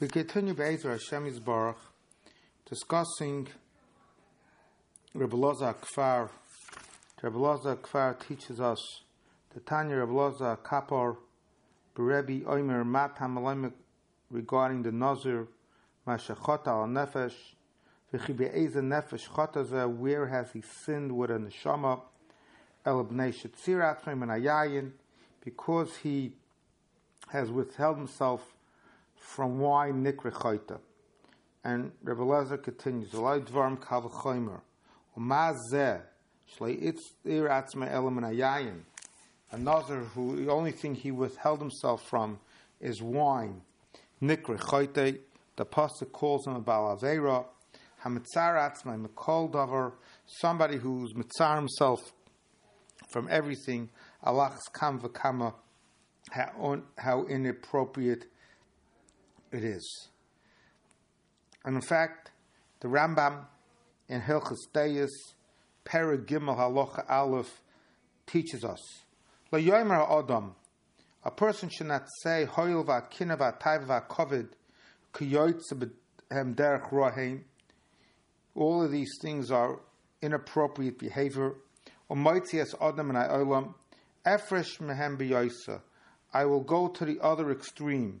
We continue Be'ezer Hashem Yisbarach discussing Rebbe Loza Kfar. Rebbe Loza Kfar teaches us the Tanya Rebbe Loza Kapor Berebi Oimer Mat HaMalayim regarding the Nazir Mashachota al Nefesh V'chi Be'ezer Nefesh Chota where has he sinned with a Neshama El Bnei Shetzirat Ayayin because he has withheld himself from wine nikre chayta. And Rebbe Lezer continues, Olay dvarm kal v'choymer, Uma zeh, shlei itz ir atzme element ayayin. A nazar who, the only thing he withheld himself from is wine. Chayte, the pasuk calls him a balavera. Hamitzar atzme mekol davar, somebody who's mitzar himself from everything. Allah's kam v'kama, how inappropriate it is. And in fact, the Rambam in Hilchas Deis, Perek Gimel Halacha Aleph, teaches us, La Adam, a person should not say, Hoyel va'kina va'tayv va'kovid, kiyoytze b'hem derech rohein. All of these things are inappropriate behavior. Omoitzias Adam and Olam, Efresh mehem. I will go to the other extreme.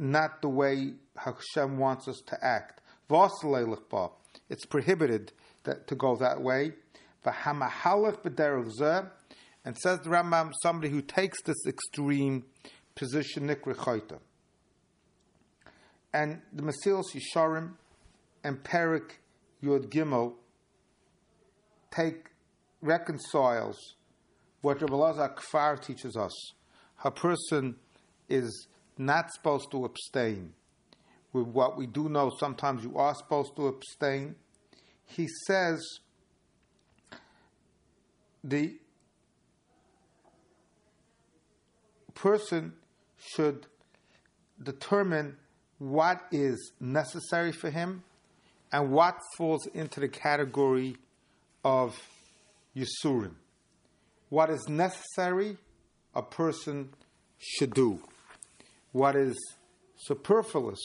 not the way Hashem wants us to act. It's prohibited that, to go that way. And says the Rambam, somebody who takes this extreme position, nikrichoita. And the Masilas Yisharim and Perik Yod Gimel take reconciles what Rabbi Lazar Kfar teaches us. A person is not supposed to abstain. With what we do know, sometimes you are supposed to abstain. He says the person should determine what is necessary for him and what falls into the category of Yisurim. What is necessary, a person should do what is superfluous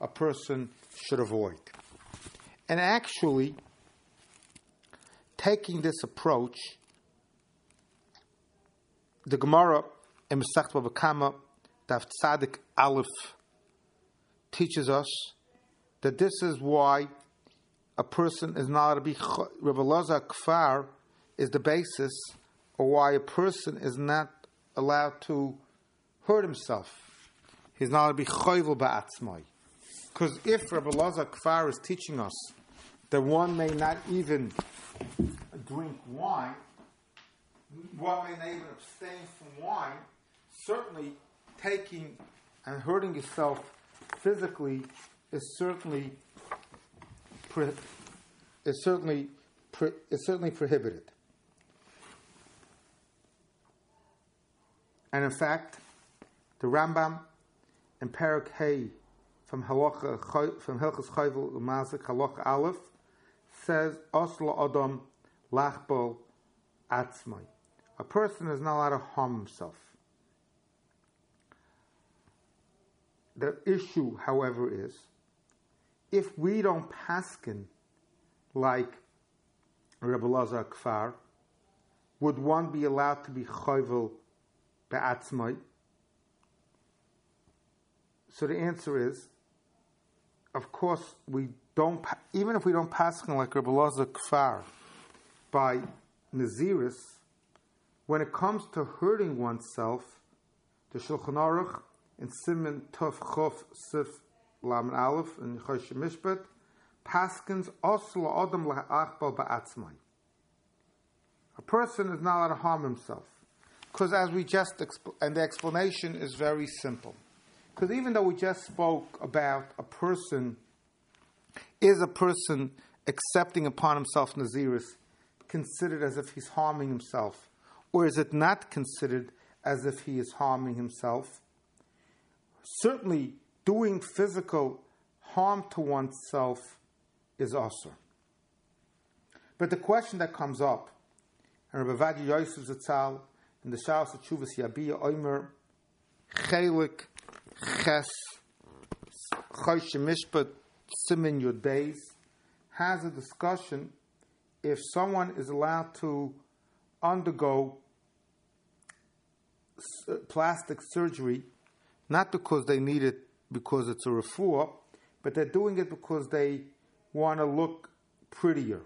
a person should avoid. And actually, taking this approach, the Gemara in Masechet Bava Kama, Daf Tzadik Aleph, teaches us that this is why a person is not to be Rabbi Kfar is the basis of why a person is not allowed to hurt himself he's not to be choyvel ba'atzmai. Because if Rabbi Lazar Kfar is teaching us that one may not even drink wine, one may not even abstain from wine, certainly taking and hurting yourself physically is certainly is certainly is certainly prohibited. And in fact, the Rambam in Perak Hay from Halacha from Hilchas Chayvel Umazik Halacha Aleph says Oslo Adam Lachbol Atzmai. A person is not allowed to harm himself. The issue, however, is if we don't paskin like Rebbe Lazar Kfar, would one be allowed to be chayvel be'atzmai? So the answer is, of course, we don't, even if we don't pass like Rabbi Lazar Kfar by Naziris, when it comes to hurting oneself, the Shulchan Aruch in Siman Tov Chof Sif Lam Aleph in Chosh Mishpat, Paskins Oslo Adam La'achbal Ba'atzmai. A person is not allowed to harm himself. Because as we just, exp- and the explanation is very simple. Because even though we just spoke about a person Is a person accepting upon himself Naziris considered as if he's harming himself? Or is it not considered as if he is harming himself? Certainly, doing physical harm to oneself is also. But the question that comes up, and Rav Ovadia Yosef Zatzal in the Shalos of Chuvas Yabiyah Omer, Chelik Ches Chosh Mishpat Simin Yud Beis, has a discussion if someone is allowed to undergo uh, plastic surgery, not because they need it because it's a refuah, but they're doing it because they want to look prettier.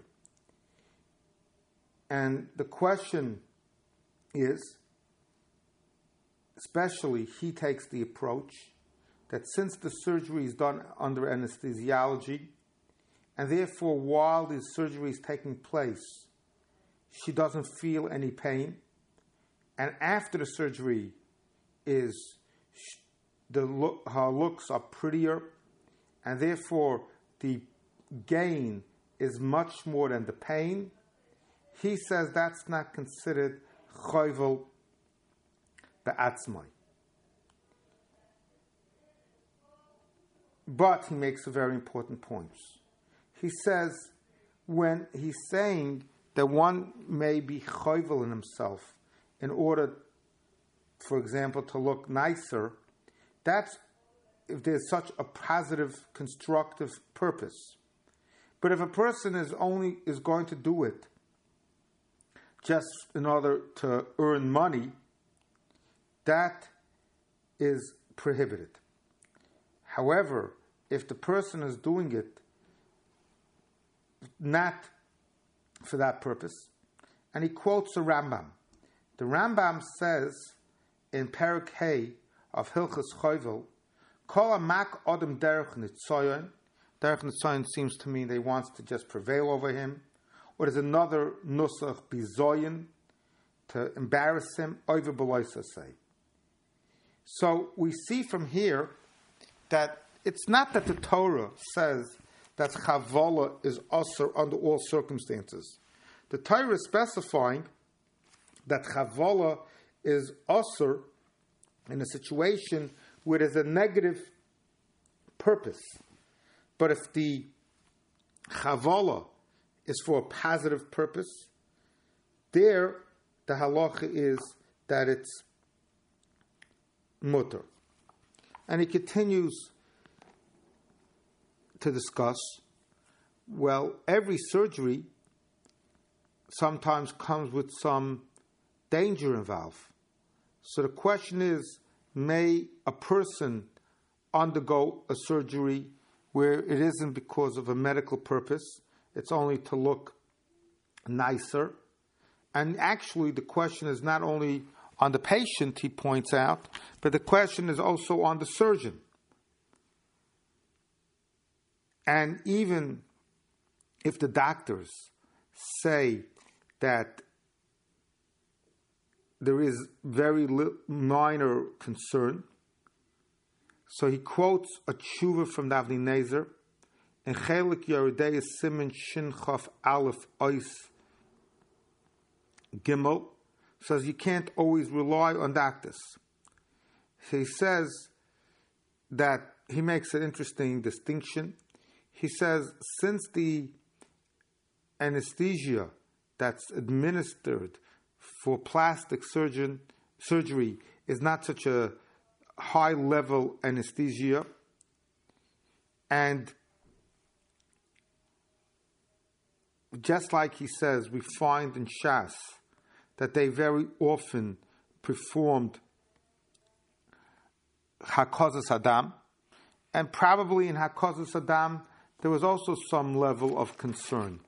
And the question is, especially, he takes the approach that since the surgery is done under anesthesiology, and therefore while the surgery is taking place, she doesn't feel any pain, and after the surgery is the look, her looks are prettier, and therefore the gain is much more than the pain. He says that's not considered choivel be'atzmai. But he makes a very important point. He says when he's saying that one may be choivel in himself in order, for example, to look nicer, that's if there's such a positive, constructive purpose. But if a person is only is going to do it just in order to earn money, that is prohibited. However, if the person is doing it not for that purpose, and he quotes a Rambam. The Rambam says in Perak Hay of Hilchas Choivel, Kol amak odem derech nitzoyon. Derech nitzoyon seems to mean they wants to just prevail over him. Or there's another nusach bizoyin to embarrass him. Over beloisa say. So we see from here that it's not that the Torah says that chavola is usher under all circumstances. The Torah is specifying that chavola is usher in a situation where there's a negative purpose. But if the chavola is for a positive purpose, there the halacha is that it's mutter. And he continues to discuss well, every surgery sometimes comes with some danger involved. So the question is may a person undergo a surgery where it isn't because of a medical purpose, it's only to look nicer? And actually, the question is not only on the patient, he points out, but the question is also on the surgeon. And even if the doctors say that there is very little, minor concern, so he quotes a tshuva from the Avnei Nezer, and Chelik Yeridei Simon Shin Chaf Aleph Ois Gimel says you can't always rely on doctors. He says that he makes an interesting distinction he says since the anesthesia that's administered for plastic surgeon surgery is not such a high level anesthesia and just like he says we find in Shas that they very often performed Hakozas Adam and probably in Hakozas Adam there was also some level of concern.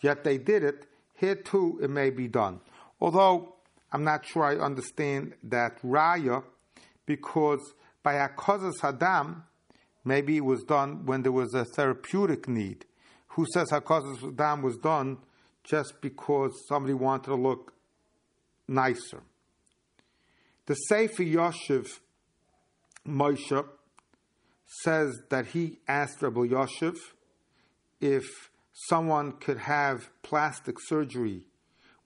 Yet they did it. Here too, it may be done. Although I'm not sure I understand that raya, because by Hakozas Hadam, maybe it was done when there was a therapeutic need. Who says Hakozas Hadam was done just because somebody wanted to look nicer? The Sefer Yoshev Moshe says that he asked Rabbi Yosef if someone could have plastic surgery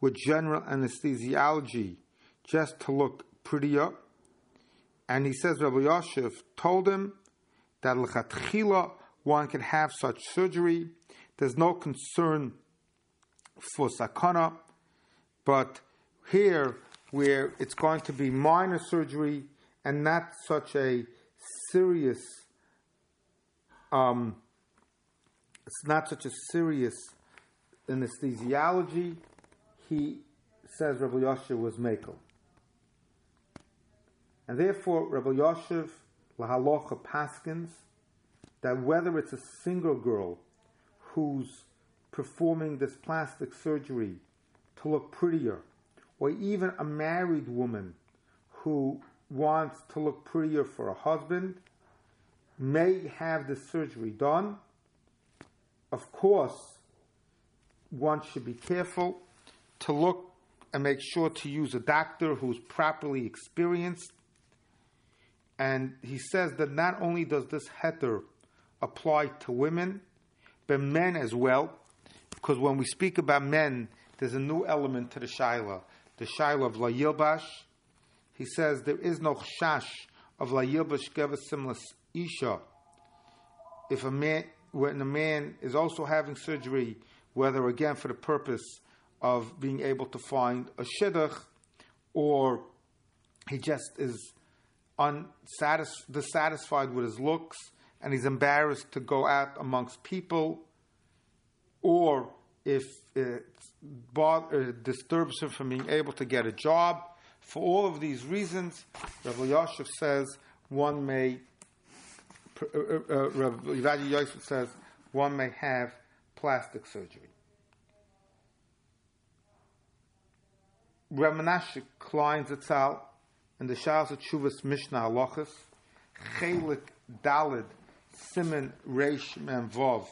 with general anesthesiology just to look prettier. And he says Rabbi Yosef told him that l'chatchila one can have such surgery. There's no concern for sakana, but here where it's going to be minor surgery and not such a serious um, it's not such a serious anesthesiology, he says Rabbi Yosef was Mekel. And therefore, Rabbi Yosef, Lahalocha Paskins, that whether it's a single girl who's performing this plastic surgery to look prettier, or even a married woman who wants to look prettier for a husband, may have the surgery done. Of course, one should be careful to look and make sure to use a doctor who's properly experienced. And he says that not only does this heter apply to women, but men as well, because when we speak about men, there's a new element to the shaila, the shaila of la yilbash. He says there is no chash of la yilbash gevasimlas isha. If a man, when a man is also having surgery, whether again for the purpose of being able to find a shidduch, or he just is unsatisfied, dissatisfied with his looks, and he's embarrassed to go out amongst people, or if it disturbs him from being able to get a job. For all of these reasons, Rabbi Yosef says one may, uh, uh, Rabbi Yosef says one may have plastic surgery. Ramanashik climbs it out in the Shas Chuvas Mishnah Halachas, Chelik Dalid Simon Reish Menvov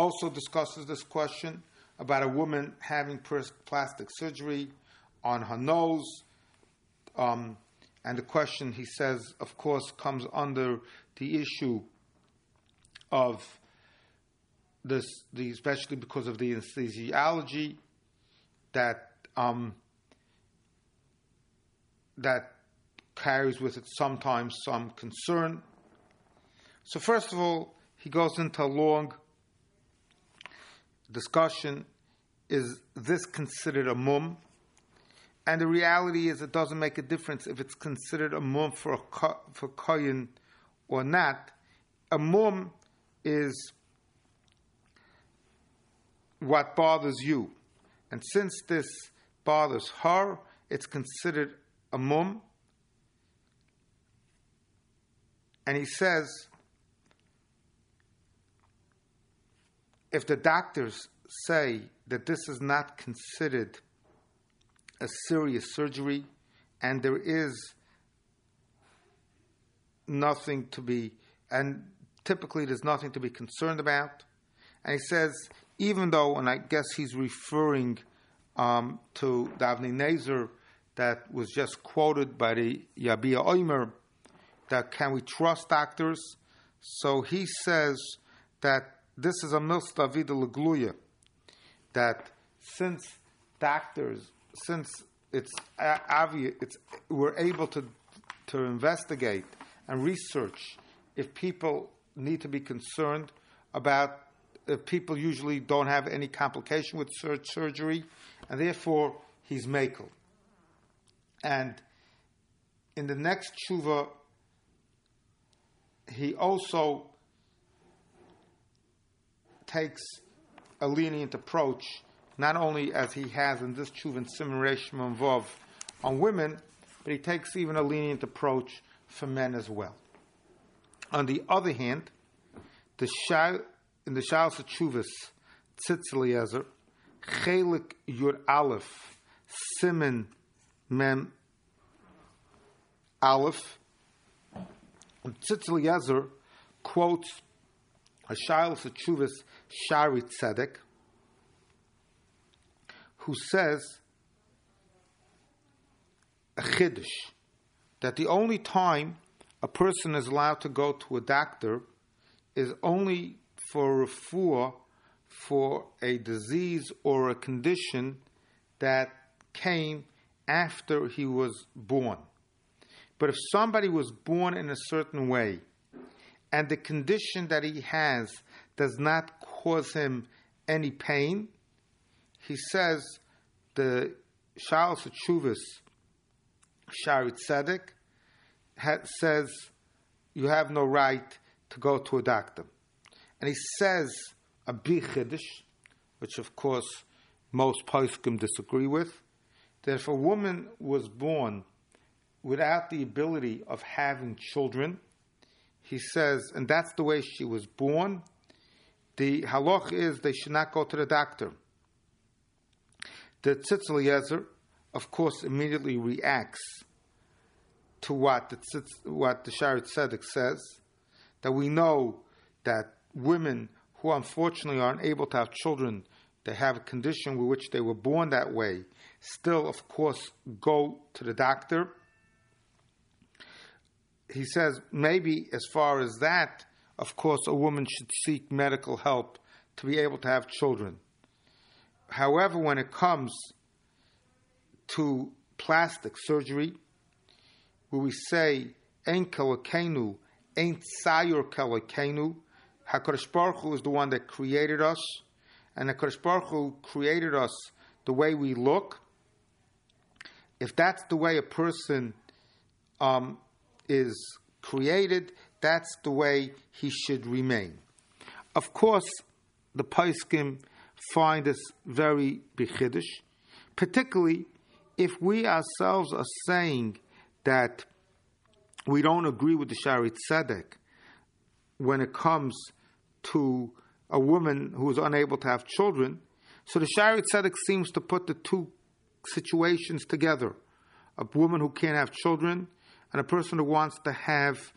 also discusses this question about a woman having plastic surgery on her nose. Um, and the question, he says, of course, comes under the issue of this, the, especially because of the anesthesiology that um, that carries with it sometimes some concern. So first of all, he goes into a long discussion is this considered a mum? And the reality is, it doesn't make a difference if it's considered a mum for a, for koyin or not. A mum is what bothers you, and since this bothers her, it's considered a mum. And he says if the doctors say that this is not considered a serious surgery and there is nothing to be, and typically there's nothing to be concerned about. And he says, even though, and I guess he's referring um, to the Avnei Nezer that was just quoted by the Yabia Oimer, that can we trust doctors? So he says that this is a milstavida legluya, that since doctors, since it's obvious, it's we're able to to investigate and research if people need to be concerned about if people usually don't have any complication with surgery, and therefore he's makel. And in the next tshuva, he also takes a lenient approach, not only as he has in this Chuvin Simon Vov on women, but he takes even a lenient approach for men as well. On the other hand, the Shal, in the Shal Chuvas Tzitz Eliezer, Chelik Yur Aleph, Simon Mem Aleph, Tzitz Eliezer quotes a Shail Chuvas Shari Tzedek, who says a chiddush that the only time a person is allowed to go to a doctor is only for refuah for a disease or a condition that came after he was born. But if somebody was born in a certain way and the condition that he has does not cause him any pain, he says the Shalos Chuvas Sharit Tzedek says you have no right to go to a doctor. And he says a big which of course most poskim disagree with, that if a woman was born without the ability of having children, he says, and that's the way she was born, the halach is they should not go to the doctor. The Tzitz Eliezer, of course, immediately reacts to what the, tzitz, what the Sharet Tzedek says, that we know that women who unfortunately aren't able to have children, they have a condition with which they were born that way, still, of course, go to the doctor. He says maybe as far as that, of course, a woman should seek medical help to be able to have children. However, when it comes to plastic surgery, where we say, Ein kalakenu, ain't sayur kalakenu, HaKadosh Baruch Hu is the one that created us, and HaKadosh Baruch Hu created us the way we look. If that's the way a person um, is created, that's the way he should remain. Of course, the Paiskim find this very bichidish, particularly if we ourselves are saying that we don't agree with the Sharit Tzedek when it comes to a woman who is unable to have children. So the Sharit Tzedek seems to put the two situations together a woman who can't have children and a person who wants to have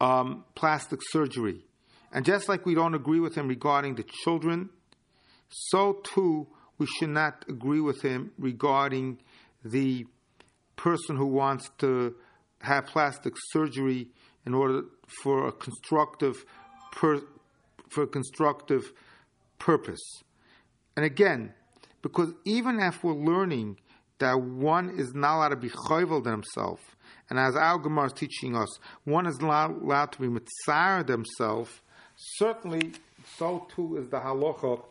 um, plastic surgery. And just like we don't agree with him regarding the children, so too we should not agree with him regarding the person who wants to have plastic surgery in order for a constructive per, for a constructive purpose. And again, because even if we're learning that one is not allowed to be chayvel themselves, and as Al Gemara is teaching us, one is not allowed to be mitzar themselves, certainly so too is the halacha.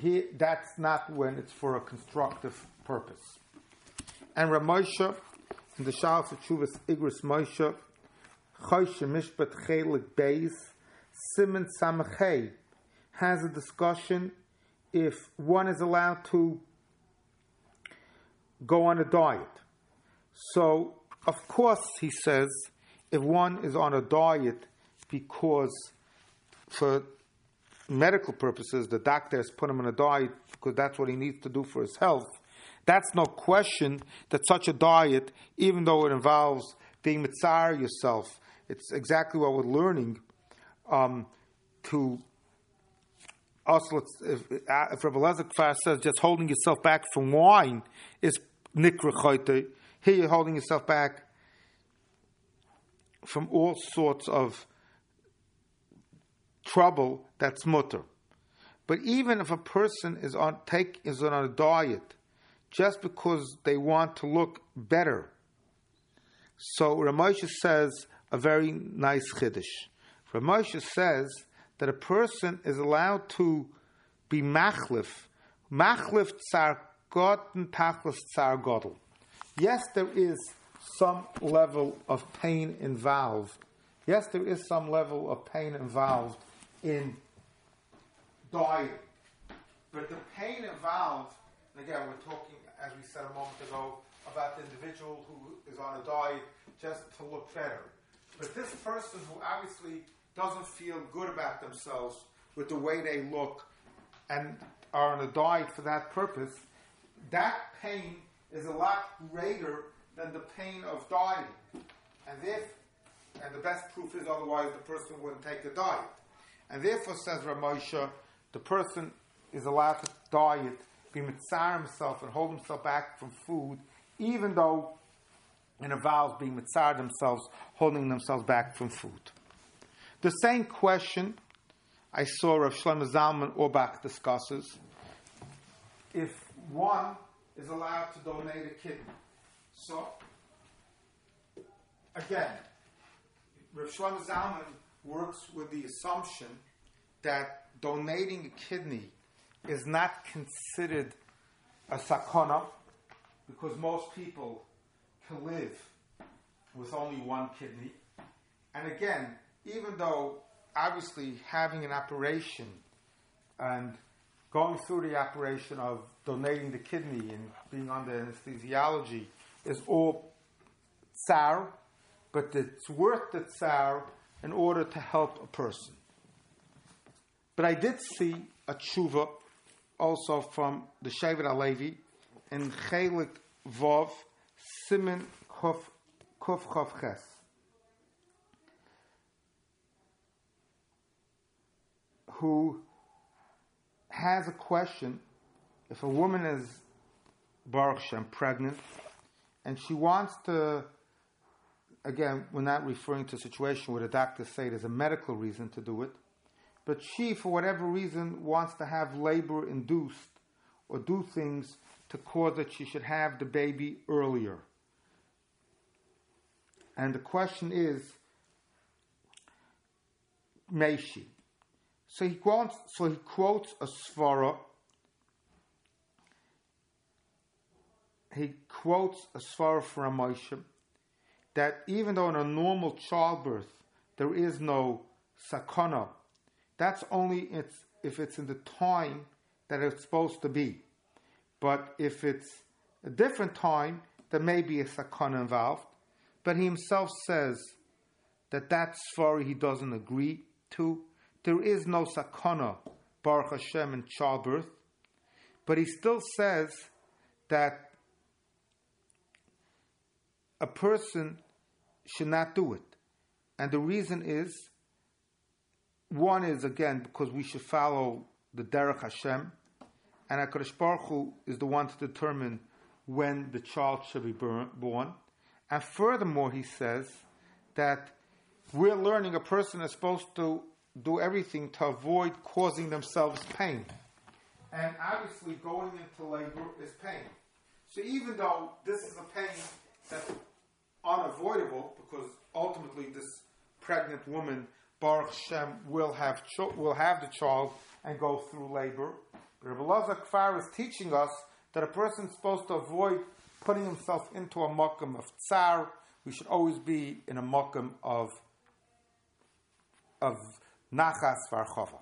He, that's not when it's for a constructive purpose. And Rav Moshe, in the Shalos Chuvas Igris Moshe, Choshe Mishpat Chelik Beis, Simon Samachay, has a discussion if one is allowed to go on a diet. So, of course, he says, if one is on a diet because for medical purposes, the doctor has put him on a diet because that's what he needs to do for his health, that's no question that such a diet, even though it involves being mitzar yourself, it's exactly what we're learning um, to also, if, if Rabbi Lezer says just holding yourself back from wine is nikra here you're holding yourself back from all sorts of trouble that's mutter. But even if a person is on take is on a diet just because they want to look better. So Rav Moshe says a very nice chiddush. Rav Moshe says that a person is allowed to be machlif, machlif tsar gotten tachlis tsar godel. Yes, there is some level of pain involved. Yes, there is some level of pain involved in diet. But the pain involved, and again, we're talking as we said a moment ago, about the individual who is on a diet just to look better. But this person who obviously doesn't feel good about themselves with the way they look and are on a diet for that purpose, that pain is a lot greater than the pain of dieting. And if and the best proof is otherwise the person wouldn't take the diet. And therefore, says Rav Moshe, the person is allowed to diet be mitzar himself and hold himself back from food, even though it involves being mitzar themselves, holding themselves back from food. The same question I saw Rav Shlomo Zalman Auerbach discusses if one is allowed to donate a kidney. So, again, Rav Shlomo Zalman works with the assumption that donating a kidney is not considered a sakana because most people can live with only one kidney. And again, even though obviously having an operation and going through the operation of donating the kidney and being under anesthesiology is all tsar, but it's worth the tsar in order to help a person. But I did see a tshuva also from the Shevet HaLevi in Chelik Vov Simen Kuf Kuf Ches. Who has a question if a woman is Baruch Shem pregnant and she wants to again, we're not referring to a situation where the doctors say there's a medical reason to do it, but she, for whatever reason, wants to have labor induced or do things to cause that she should have the baby earlier. And the question is, may she? So he quotes, so he quotes a svara. He quotes a svara from Moshe that even though in a normal childbirth there is no sakana, that's only it's, if it's in the time that it's supposed to be. But if it's a different time, there may be a sakana involved. But he himself says that that's far he doesn't agree to. There is no sakana, Baruch Hashem, in childbirth. But he still says that a person should not do it. And the reason is one is, again, because we should follow the Derech Hashem, and HaKadosh Baruch Hu is the one to determine when the child should be born. And furthermore, he says that we're learning a person is supposed to do everything to avoid causing themselves pain. And obviously, going into labor is pain. So even though this is a pain that's unavoidable, because ultimately this pregnant woman Baruch Shem will have will have the child and go through labor. Rabbi Lazar Kfar is teaching us that a person is supposed to avoid putting himself into a makam of tsar. We should always be in a makam of of نحاس فرخف